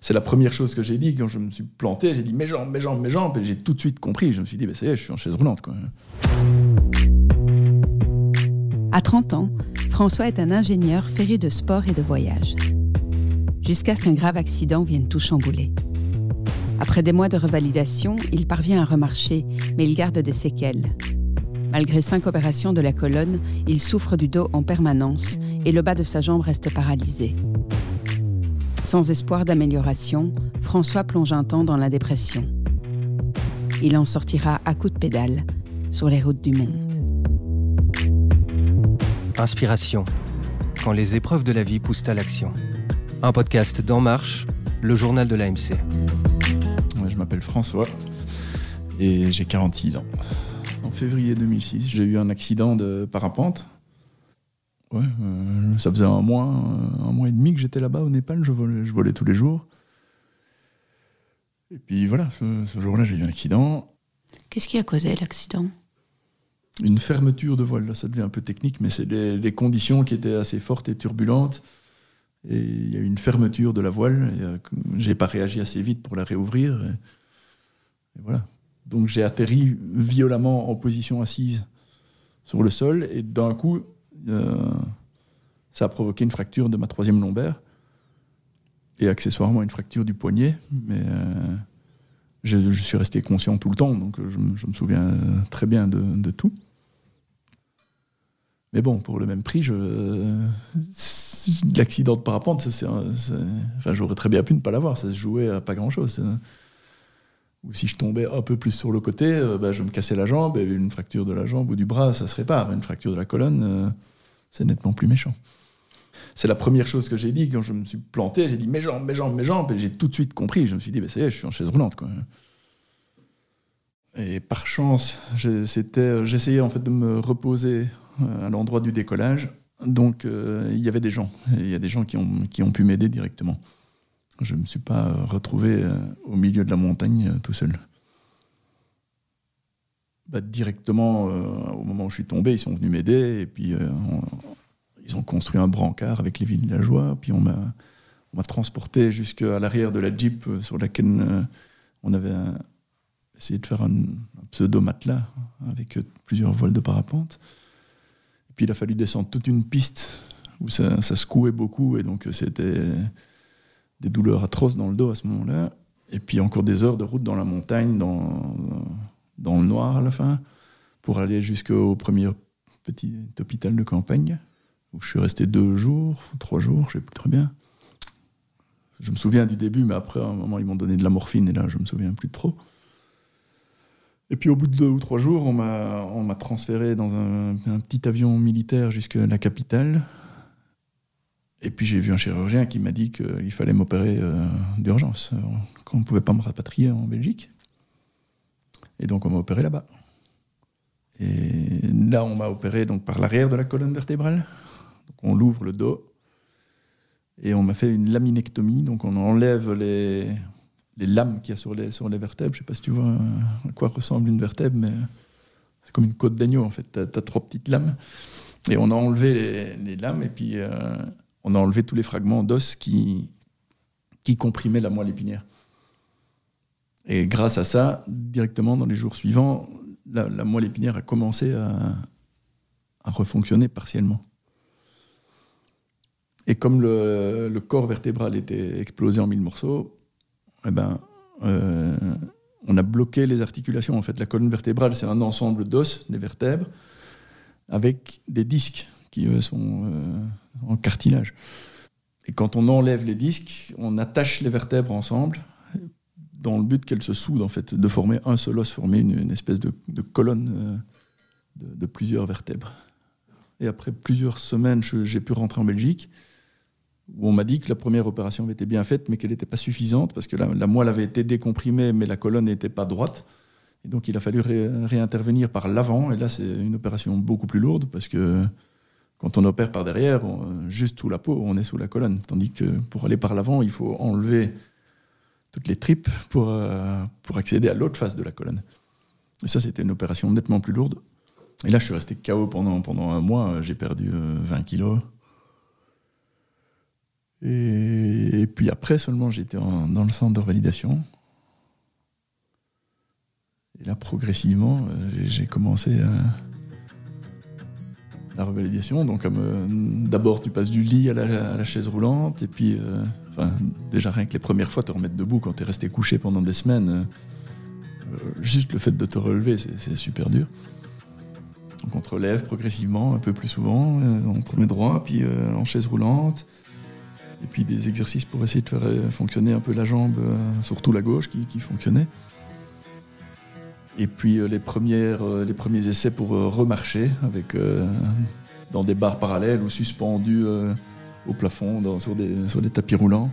C'est la première chose que j'ai dit quand je me suis planté. J'ai dit mes jambes, mes jambes, mes jambes. Et j'ai tout de suite compris. Je me suis dit, bah, ça y est, je suis en chaise roulante. Quoi. À 30 ans, François est un ingénieur féru de sport et de voyage. Jusqu'à ce qu'un grave accident vienne tout chambouler. Après des mois de revalidation, il parvient à remarcher, mais il garde des séquelles. Malgré cinq opérations de la colonne, il souffre du dos en permanence et le bas de sa jambe reste paralysé. Sans espoir d'amélioration, François plonge un temps dans la dépression. Il en sortira à coups de pédale sur les routes du monde. Inspiration. Quand les épreuves de la vie poussent à l'action. Un podcast d'En Marche, le journal de l'AMC. Je m'appelle François et j'ai 46 ans. En février 2006, j'ai eu un accident de parapente. Ouais, euh, ça faisait un mois, un mois et demi que j'étais là-bas au Népal, je volais, je volais tous les jours. Et puis voilà, ce, ce jour-là, j'ai eu un accident. Qu'est-ce qui a causé l'accident? Une fermeture de voile, là ça devient un peu technique, mais c'est les, les conditions qui étaient assez fortes et turbulentes. Et il y a eu une fermeture de la voile. euh, J'ai pas réagi assez vite pour la réouvrir. Et, et voilà. Donc j'ai atterri violemment en position assise sur le sol et d'un coup, euh, ça a provoqué une fracture de ma troisième lombaire et accessoirement une fracture du poignet. Mais euh, je, suis resté conscient tout le temps, donc je, me- souviens euh, très bien de, tout. Mais bon, pour le même prix, l'accident de parapente, j'aurais très bien pu ne pas l'avoir. Ça se jouait à pas grand-chose. Ou si je tombais un peu plus sur le côté, euh, bah, je me cassais la jambe, et une fracture de la jambe ou du bras, ça se répare. Une fracture de la colonne, euh, c'est nettement plus méchant. C'est la première chose que j'ai dit quand je me suis planté. J'ai dit mes jambes, mes jambes, mes jambes, et j'ai tout de suite compris. Je me suis dit, bah, ça y est, je suis en chaise roulante. Et par chance, euh, j'essayais en fait de me reposer euh, à l'endroit du décollage. Donc il y avait des gens. Il y a des gens qui ont, qui ont pu m'aider directement. Je ne me suis pas euh, retrouvé euh, au milieu de la montagne euh, tout seul. Bah, directement, au moment où je suis tombé, ils sont venus m'aider. Et puis ils ont construit un brancard avec les villageois. Puis on m'a, transporté jusqu'à l'arrière de la Jeep sur laquelle on avait essayé de faire un, pseudo-matelas avec plusieurs voiles de parapente. Puis il a fallu descendre toute une piste où ça, ça secouait beaucoup et donc c'était des douleurs atroces dans le dos à ce moment-là. Et puis encore des heures de route dans la montagne, dans, le noir à la fin, pour aller jusqu'au premier petit hôpital de campagne où je suis resté deux jours, trois jours, je sais plus très bien. Je me souviens du début, mais après, à un moment, ils m'ont donné de la morphine et là, je me souviens plus trop. Et puis au bout de deux ou trois jours, on m'a, transféré dans un petit avion militaire jusqu'à la capitale. Et puis j'ai vu un chirurgien qui m'a dit qu'il fallait m'opérer euh, d'urgence, euh, qu'on ne pouvait pas me rapatrier en Belgique. Et donc on m'a opéré là-bas. Et là, on m'a opéré donc par l'arrière de la colonne vertébrale. Donc on l'ouvre le dos. Et on m'a fait une laminectomie, donc on enlève les, les lames qu'il y a sur les, sur les vertèbres. Je ne sais pas si tu vois euh, à quoi ressemble une vertèbre, mais c'est comme une côte d'agneau en fait. Tu as, trois petites lames. Et on a enlevé les, lames et puis on a enlevé tous les fragments d'os qui, qui comprimaient la moelle épinière. Et grâce à ça, directement dans les jours suivants, la, moelle épinière a commencé à, refonctionner partiellement. Et comme le, le corps vertébral était explosé en mille morceaux, eh ben, euh, on a bloqué les articulations. En fait, la colonne vertébrale, c'est un ensemble d'os, des vertèbres, avec des disques qui sont euh, en cartilage. Et quand on enlève les disques, on attache les vertèbres ensemble dans le but qu'elles se soudent, en fait, de former un seul os, former une, espèce de, colonne euh, de, plusieurs vertèbres. Et après plusieurs semaines, j'ai pu rentrer en Belgique, où on m'a dit que la première opération avait été bien faite, mais qu'elle n'était pas suffisante, parce que la, moelle avait été décomprimée, mais la colonne n'était pas droite. Et donc il a fallu ré, réintervenir par l'avant, et là c'est une opération beaucoup plus lourde, parce que quand on opère par derrière, juste sous la peau, on est sous la colonne. Tandis que pour aller par l'avant, il faut enlever toutes les tripes pour, euh, pour accéder à l'autre face de la colonne. Et ça, c'était une opération nettement plus lourde. Et là, je suis resté KO pendant, pendant un mois. J'ai perdu euh, 20 kilos. Et, puis après seulement, j'étais dans le centre de revalidation. Et là, progressivement, euh, j'ai commencé la revalidation. Donc, d'abord, tu passes du lit à la, chaise roulante, et puis, euh, déjà rien que les premières fois, te remettre debout quand tu es resté couché pendant des semaines, euh, juste le fait de te relever, c'est super dur. Donc, on te relève progressivement, un peu plus souvent, on te remet droit, puis en chaise roulante. Et puis des exercices pour essayer de faire fonctionner un peu la jambe, surtout la gauche qui fonctionnait. Et puis euh, les, premières, euh, les premiers essais pour euh, remarcher avec, dans des barres parallèles ou suspendus au plafond sur, des, sur des tapis roulants.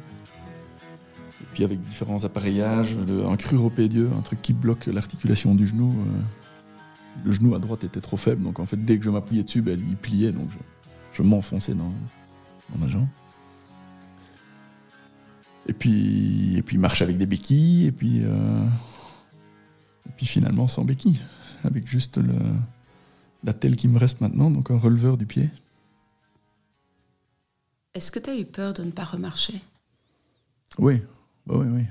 Et puis avec différents appareillages, un cruropédieux, un truc qui bloque l'articulation du genou. le genou à droite était trop faible, donc en fait dès que je m'appuyais dessus, ben, il pliait, donc je, m'enfonçais dans, ma jambe. Et puis, et puis marche avec des béquilles, et puis et puis finalement sans béquille, avec juste le, la telle qui me reste maintenant, donc un releveur du pied. Est-ce que tu as eu peur de ne pas remarcher? Oui, oui, oui.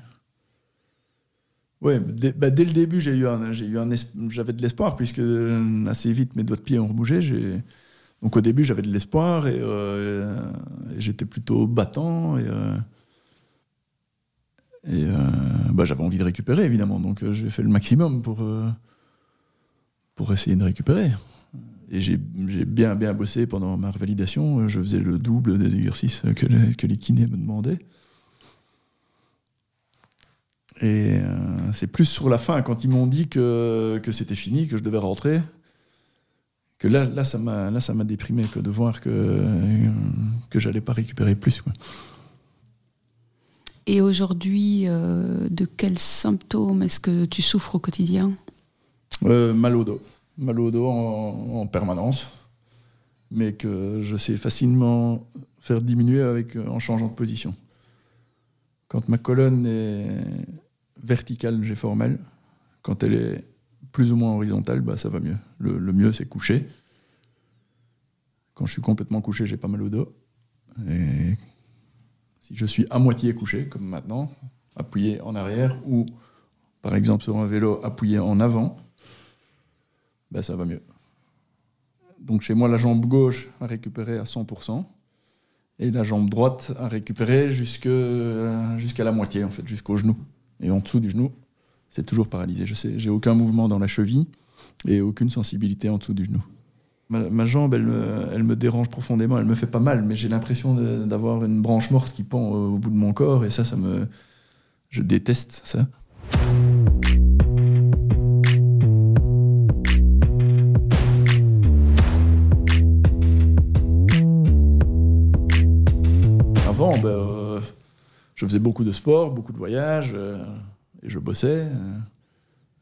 Oui, dès, bah, dès le début, j'ai eu un, j'ai eu un j'avais de l'espoir, puisque euh, assez vite, mes doigts de pied ont rebougé. Donc au début, j'avais de l'espoir et, euh, j'étais plutôt battant. Et euh, bah, j'avais envie de récupérer, évidemment. Donc euh, j'ai fait le maximum pour, euh, pour essayer de récupérer. Et j'ai bien, bien bossé pendant ma revalidation. Je faisais le double des exercices que, les, kinés me demandaient. Et c'est plus sur la fin, quand ils m'ont dit que, que c'était fini, que je devais rentrer, que là, là ça m'a déprimé de voir que, que j'allais pas récupérer plus. Quoi. Et aujourd'hui, euh, de quels symptômes est-ce que tu souffres au quotidien euh, Mal au dos. Mal au dos en, permanence, mais que je sais facilement faire diminuer avec, en changeant de position. Quand ma colonne est verticale, j'ai fort mal. Quand elle est plus ou moins horizontale, bah, ça va mieux. Le, mieux, c'est coucher. Quand je suis complètement couché, j'ai pas mal au dos. Si je suis à moitié couché, comme maintenant, appuyé en arrière, ou par exemple sur un vélo appuyé en avant, ben ça va mieux. Donc chez moi, la jambe gauche a récupéré à 100%, et la jambe droite a récupéré jusqu'à la moitié, en fait, jusqu'au genou. Et en dessous du genou, c'est toujours paralysé. Je sais, j'ai aucun mouvement dans la cheville et aucune sensibilité en dessous du genou. Ma, jambe, elle me, dérange profondément. Elle me fait pas mal, mais j'ai l'impression d'avoir une branche morte qui pend au, bout de mon corps, et ça, ça me. Je déteste ça. Avant, ben, euh, je faisais beaucoup de sport, beaucoup de voyages, euh, et je bossais. Euh,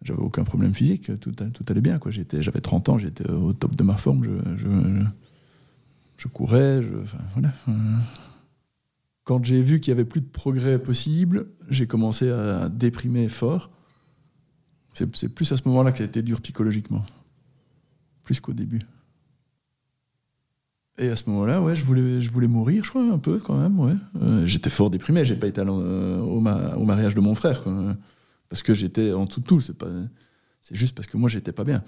j'avais aucun problème physique, tout, tout allait bien. J'avais 30 ans, j'étais au top de ma forme, je, je, je courais. Je, voilà. Quand j'ai vu qu'il n'y avait plus de progrès possible, j'ai commencé à déprimer fort. C'est, plus à ce moment-là que ça a été dur psychologiquement, plus qu'au début. Et à ce moment-là, ouais, je voulais, je voulais mourir, je crois, un peu quand même. Ouais. Euh, j'étais fort déprimé, j'ai pas été au, au, mariage de mon frère. Parce que j'étais en dessous de tout. C'est pas, c'est juste parce que moi j'étais pas bien.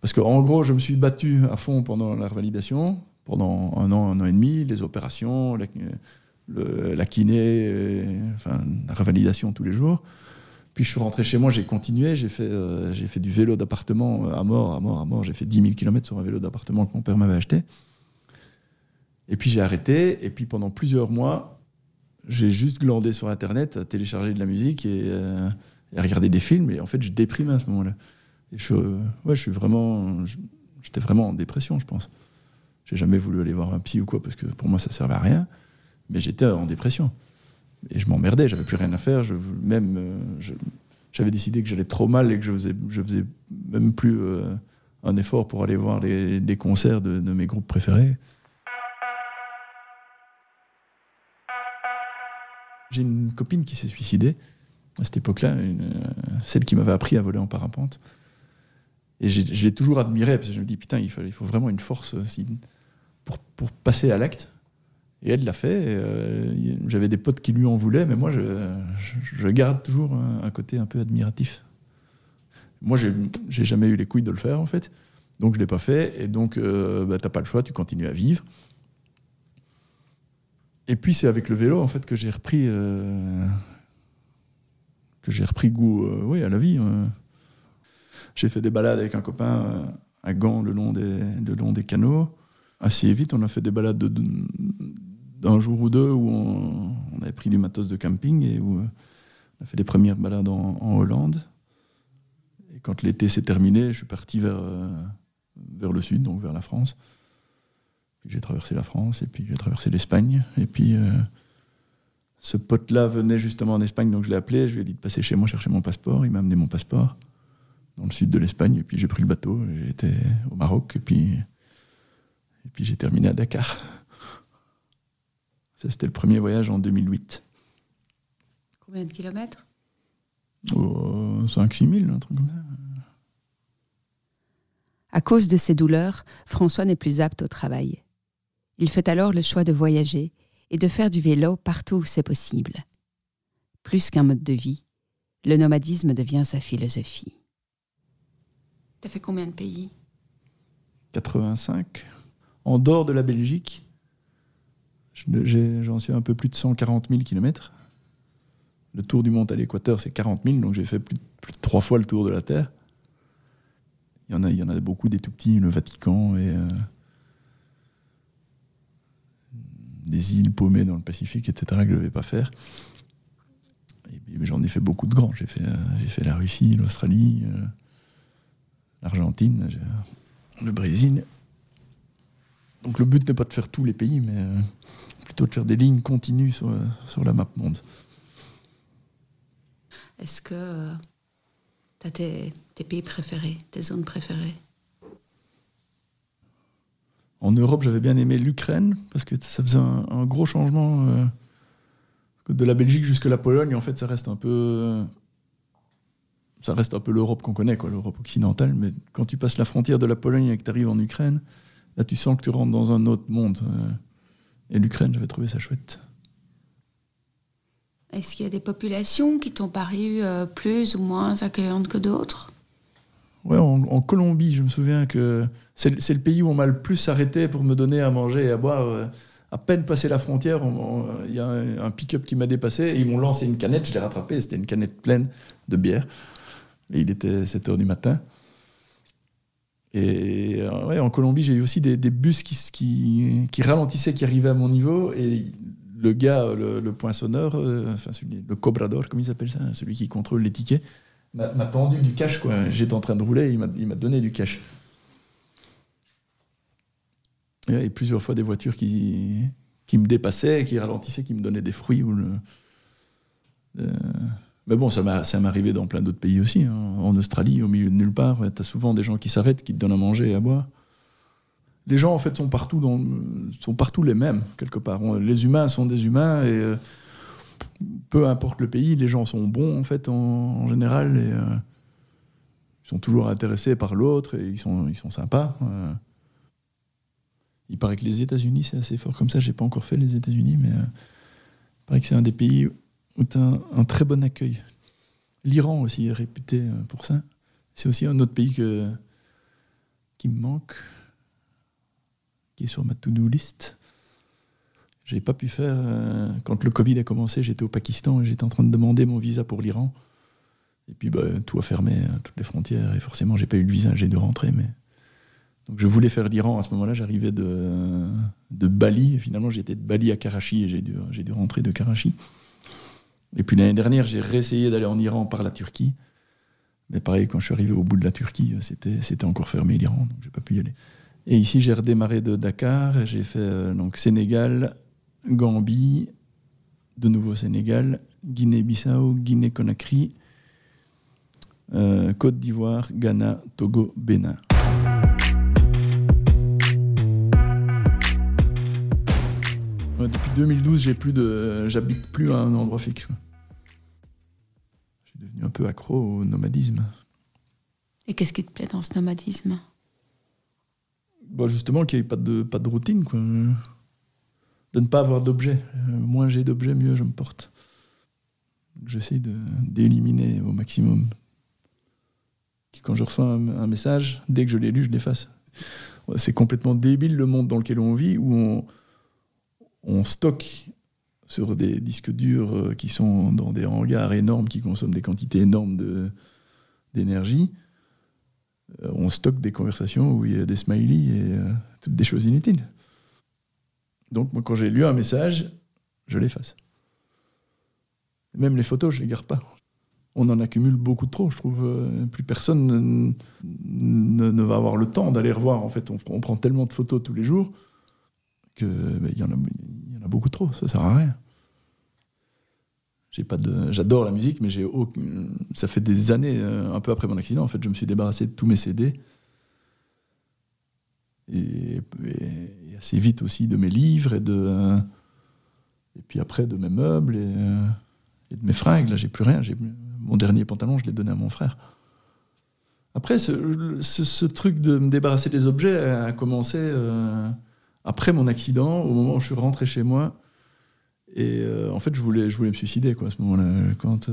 Parce qu'en gros, je me suis battu à fond pendant la revalidation, pendant un an, un an et demi, les opérations, la, kiné, enfin la revalidation tous les jours. Puis je suis rentré chez moi, j'ai continué, j'ai fait, euh, j'ai fait du vélo d'appartement à mort, à mort, à mort. J'ai fait 10 000 km sur un vélo d'appartement que mon père m'avait acheté. Et puis j'ai arrêté, et puis pendant plusieurs mois, j'ai juste glandé sur Internet, à télécharger de la musique et, euh, à des films. Et en fait, je déprimais à ce moment-là. Et je, ouais, je suis vraiment, j'étais vraiment en dépression, je pense. J'ai jamais voulu aller voir un psy ou quoi parce que pour moi, ça servait à rien. Mais j'étais en dépression et je m'emmerdais. J'avais plus rien à faire. Je, même, euh, j'avais décidé que j'allais trop mal et que je faisais, je faisais même plus euh, un effort pour aller voir les, concerts de mes groupes préférés. J'ai une copine qui s'est suicidée à cette époque-là, euh, celle qui m'avait appris à voler en parapente. Et je l'ai toujours admirée parce que je me dis, putain, il faut, vraiment une force euh, pour, passer à l'acte. Et elle l'a fait. euh, J'avais des potes qui lui en voulaient, mais moi, je, garde toujours un, côté un peu admiratif. Moi, j'ai jamais eu les couilles de le faire, en fait. Donc, je l'ai pas fait. Et donc, bah, t'as pas le choix, tu continues à vivre. Et puis, c'est avec le vélo, en fait, que j'ai repris, euh, que j'ai repris goût euh, oui, à la vie. euh. J'ai fait des balades avec un copain euh, à Gand le long des, le long des canaux. Assez vite, on a fait des balades de- de- d'un jour ou deux où on, avait pris du matos de camping et où on a fait les premières balades en, en Hollande. Et quand l'été s'est terminé, je suis parti vers, vers le sud, donc vers la France. Puis j'ai traversé la France et puis j'ai traversé l'Espagne. Et puis euh, ce pote-là venait justement en Espagne, donc je l'ai appelé. Je lui ai dit de passer chez moi chercher mon passeport. Il m'a amené mon passeport dans le sud de l'Espagne. Et puis j'ai pris le bateau. Été au Maroc. Et puis, et puis j'ai terminé à Dakar. Ça, c'était le premier voyage en 2008. Combien de kilomètres? Au 5-6 000, un truc comme ça. À cause de ses douleurs, François n'est plus apte au travail. Il fait alors le choix de voyager et de faire du vélo partout où c'est possible. Plus qu'un mode de vie, le nomadisme devient sa philosophie. T'as fait combien de pays? 85. En dehors de la Belgique, j'en suis à un peu plus de 140 000 km. Le tour du monde à l'équateur, c'est 40 000, donc j'ai fait plus, de- plus de trois fois le tour de la Terre. Il y en a, il y en a beaucoup des tout petits, le Vatican et euh, des îles paumées dans le Pacifique, etc., que je ne vais pas faire. J'en ai fait beaucoup de grands. J'ai fait, euh, fait la Russie, l'Australie, euh, l'Argentine, j'ai- le Brésil. Donc le but n'est pas de faire tous les pays, mais euh, plutôt de faire des lignes continues sur, euh, sur la map monde. Est-ce que tu as tes pays préférés, tes zones préférées? En Europe, j'avais bien aimé l'Ukraine, parce que ça faisait un, gros changement. euh, de la Belgique jusqu'à la Pologne, en fait, ça reste un peu. ça reste un peu l'Europe qu'on connaît, l'Europe occidentale. Mais quand tu passes la frontière de la Pologne et que tu arrives en Ukraine, là, tu sens que tu rentres dans un autre monde. euh. et l'Ukraine, j'avais trouvé ça chouette. Est-ce qu'il y a des populations qui t'ont paru euh, plus ou moins accueillantes que d'autres? Ouais, en, Colombie, je me souviens que c'est le pays où on m'a le plus arrêté pour me donner à manger et à boire. Euh, À peine passé la frontière, on- on- il y a un, pick-up qui m'a dépassé et ils m'ont lancé une canette, je l'ai rattrapé, c'était une canette pleine de bière. Et il était 7 h du matin. Et euh, ouais, en Colombie, j'ai eu aussi des, bus qui ralentissaient, qui arrivaient à mon niveau. Et le gars, le, le poinçonneur, euh, enfin celui, le cobrador, comme il s'appelle ça, celui qui contrôle les tickets, m'a tendu du cash. quoi. J'étais en train de rouler, il m'a- donné du cash. Et, plusieurs fois des voitures qui, qui me dépassaient, qui ralentissaient, qui me donnaient des fruits. Ou mais bon, ça m'est arrivé dans plein d'autres pays aussi. hein. En Australie, au milieu de nulle part, tu as souvent des gens qui s'arrêtent, qui te donnent à manger et à boire. Les gens, en fait, sont partout, dans, sont partout les mêmes, quelque part. Les humains sont des humains et euh, peu importe le pays, les gens sont bons, en fait, en, général. Et, euh, ils sont toujours intéressés par l'autre et ils sont, sympas. euh. Il paraît que les États-Unis, c'est assez fort comme ça. J'ai pas encore fait les États-Unis, mais euh, il paraît que c'est un des pays où tu as un, très bon accueil. L'Iran aussi est réputé pour ça. C'est aussi un autre pays qui me manque, qui est sur ma to-do list. J'ai pas pu faire. euh, quand le Covid a commencé, j'étais au Pakistan et j'étais en train de demander mon visa pour l'Iran. Et puis bah, tout a fermé, euh, toutes les frontières, et forcément j'ai pas eu le visa, j'ai dû rentrer. Mais... Donc je voulais faire l'Iran à ce moment-là, j'arrivais de, de Bali, finalement j'étais de Bali à Karachi, et j'ai dû, j'ai dû rentrer de Karachi. Et puis l'année dernière, j'ai réessayé d'aller en Iran par la Turquie. Mais pareil, quand je suis arrivé au bout de la Turquie, euh, c'était, c'était encore fermé l'Iran, donc j'ai pas pu y aller. Et ici, j'ai redémarré de Dakar, j'ai fait donc Sénégal, Gambie, de nouveau Sénégal, Guinée-Bissau, Guinée-Conakry, euh, Côte d'Ivoire, Ghana, Togo, Bénin. Ouais, depuis 2012, j'ai plus de, j'habite plus à un endroit fixe. suis devenu un peu accro au nomadisme. Et qu'est-ce qui te plaît dans ce nomadisme? Bah justement, qu'il n'y ait pas de, pas de routine. Quoi. De ne pas avoir d'objets. Euh, moins j'ai d'objets, mieux je me porte. J'essaie d'éliminer au maximum. Quand je reçois un, message, dès que je l'ai lu, je l'efface. C'est complètement débile le monde dans lequel on vit, où on, on stocke sur des disques durs euh, qui sont dans des hangars énormes, qui consomment des quantités énormes d'énergie. Euh, on stocke des conversations où il y a des smileys et toutes des choses inutiles. Donc, moi, quand j'ai lu un message, je l'efface. Même les photos, je les garde pas. On en accumule beaucoup trop, je trouve. Euh, plus personne ne, va avoir le temps d'aller revoir. En fait, on, prend tellement de photos tous les jours que ben, il y, en a beaucoup trop. Ça sert à rien. J'ai pas de, j'adore la musique, mais j'ai ça fait des années, euh, un peu après mon accident, en fait, je me suis débarrassé de tous mes CD et, assez vite aussi de mes livres et de euh, et puis après de mes meubles et, euh, de mes fringues. Là, j'ai plus rien. J'ai mon dernier pantalon, je l'ai donné à mon frère. Après, ce, truc de me débarrasser des objets a commencé euh, après mon accident, au moment où je suis rentré chez moi. Et en fait, je voulais, je voulais me suicider quoi, à ce moment-là. Quand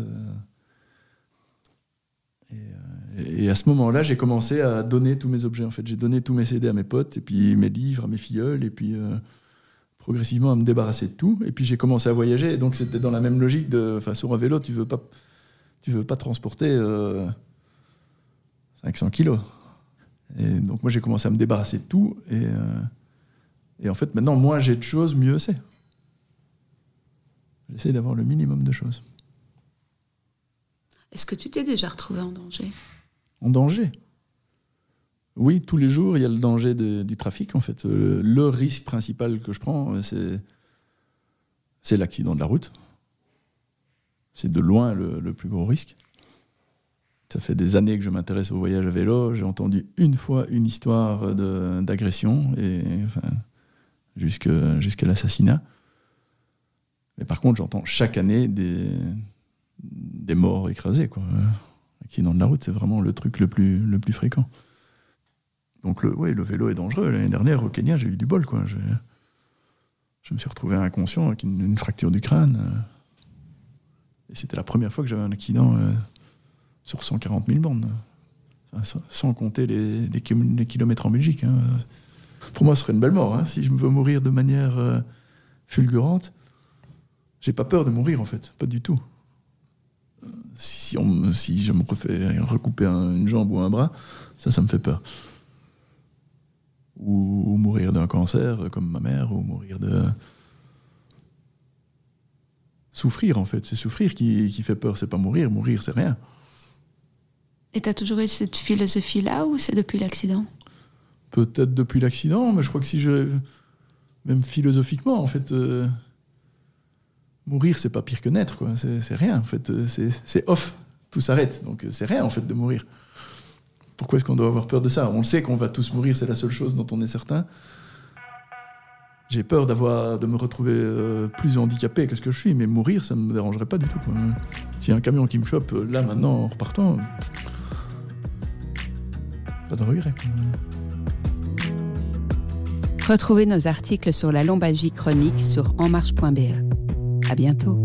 et à ce moment-là, j'ai commencé à donner tous mes objets. En fait, j'ai donné tous mes CD à mes potes, et puis mes livres à mes filleuls, et puis euh, progressivement à me débarrasser de tout. Et puis j'ai commencé à voyager. Et donc c'était dans la même logique de, enfin, sur un vélo, tu veux pas, tu veux pas transporter 500 euh, kilos. Et donc moi j'ai commencé à me débarrasser de tout. Et, euh, et en fait maintenant, moins j'ai de choses, mieux c'est. J'essaie d'avoir le minimum de choses. Est-ce que tu t'es déjà retrouvé en danger? En danger. Oui, tous les jours, il y a le danger du trafic, en fait. Euh, le risque principal que je prends, euh, c'est, l'accident de la route. C'est de loin le, plus gros risque. Ça fait des années que je m'intéresse au voyage à vélo. J'ai entendu une fois une histoire d'agression, et jusqu'à l'assassinat. Mais par contre, j'entends chaque année des, des morts écrasés. Quoi. L'accident de la route, c'est vraiment le truc le plus, fréquent. Donc le, ouais, le vélo est dangereux. L'année dernière, au Kenya, j'ai eu du bol. Quoi. Je me suis retrouvé inconscient avec une, fracture du crâne. Et c'était la première fois que j'avais un accident euh, sur 140 000 bornes. sans compter les, kilomètres en Belgique. Hein. Pour moi, ce serait une belle mort. Hein. Si je veux mourir de manière euh, fulgurante, j'ai pas peur de mourir en fait, pas du tout si, on, si je me refais recouper une jambe ou un bras, ça, ça me fait peur. Ou, mourir d'un cancer, comme ma mère, ou mourir de. Souffrir, en fait. C'est souffrir qui, qui fait peur, c'est pas mourir. Mourir, c'est rien. Et t'as toujours eu cette philosophie-là, ou c'est depuis l'accident? Peut-être depuis l'accident, mais je crois que si je. Même philosophiquement, en fait. Euh, mourir, c'est pas pire que naître, quoi. C'est rien, en fait. C'est off. Tout s'arrête. Donc c'est rien, en fait, de mourir. Pourquoi est-ce qu'on doit avoir peur de ça? On le sait qu'on va tous mourir, c'est la seule chose dont on est certain. J'ai peur d'avoir, de me retrouver euh, plus handicapé que ce que je suis, mais mourir, ça me dérangerait pas du tout. S'il y a un camion qui me chope euh, là maintenant en repartant, pas de regret. Retrouvez nos articles sur la lombalgie chronique sur enmarche.be. À bientôt.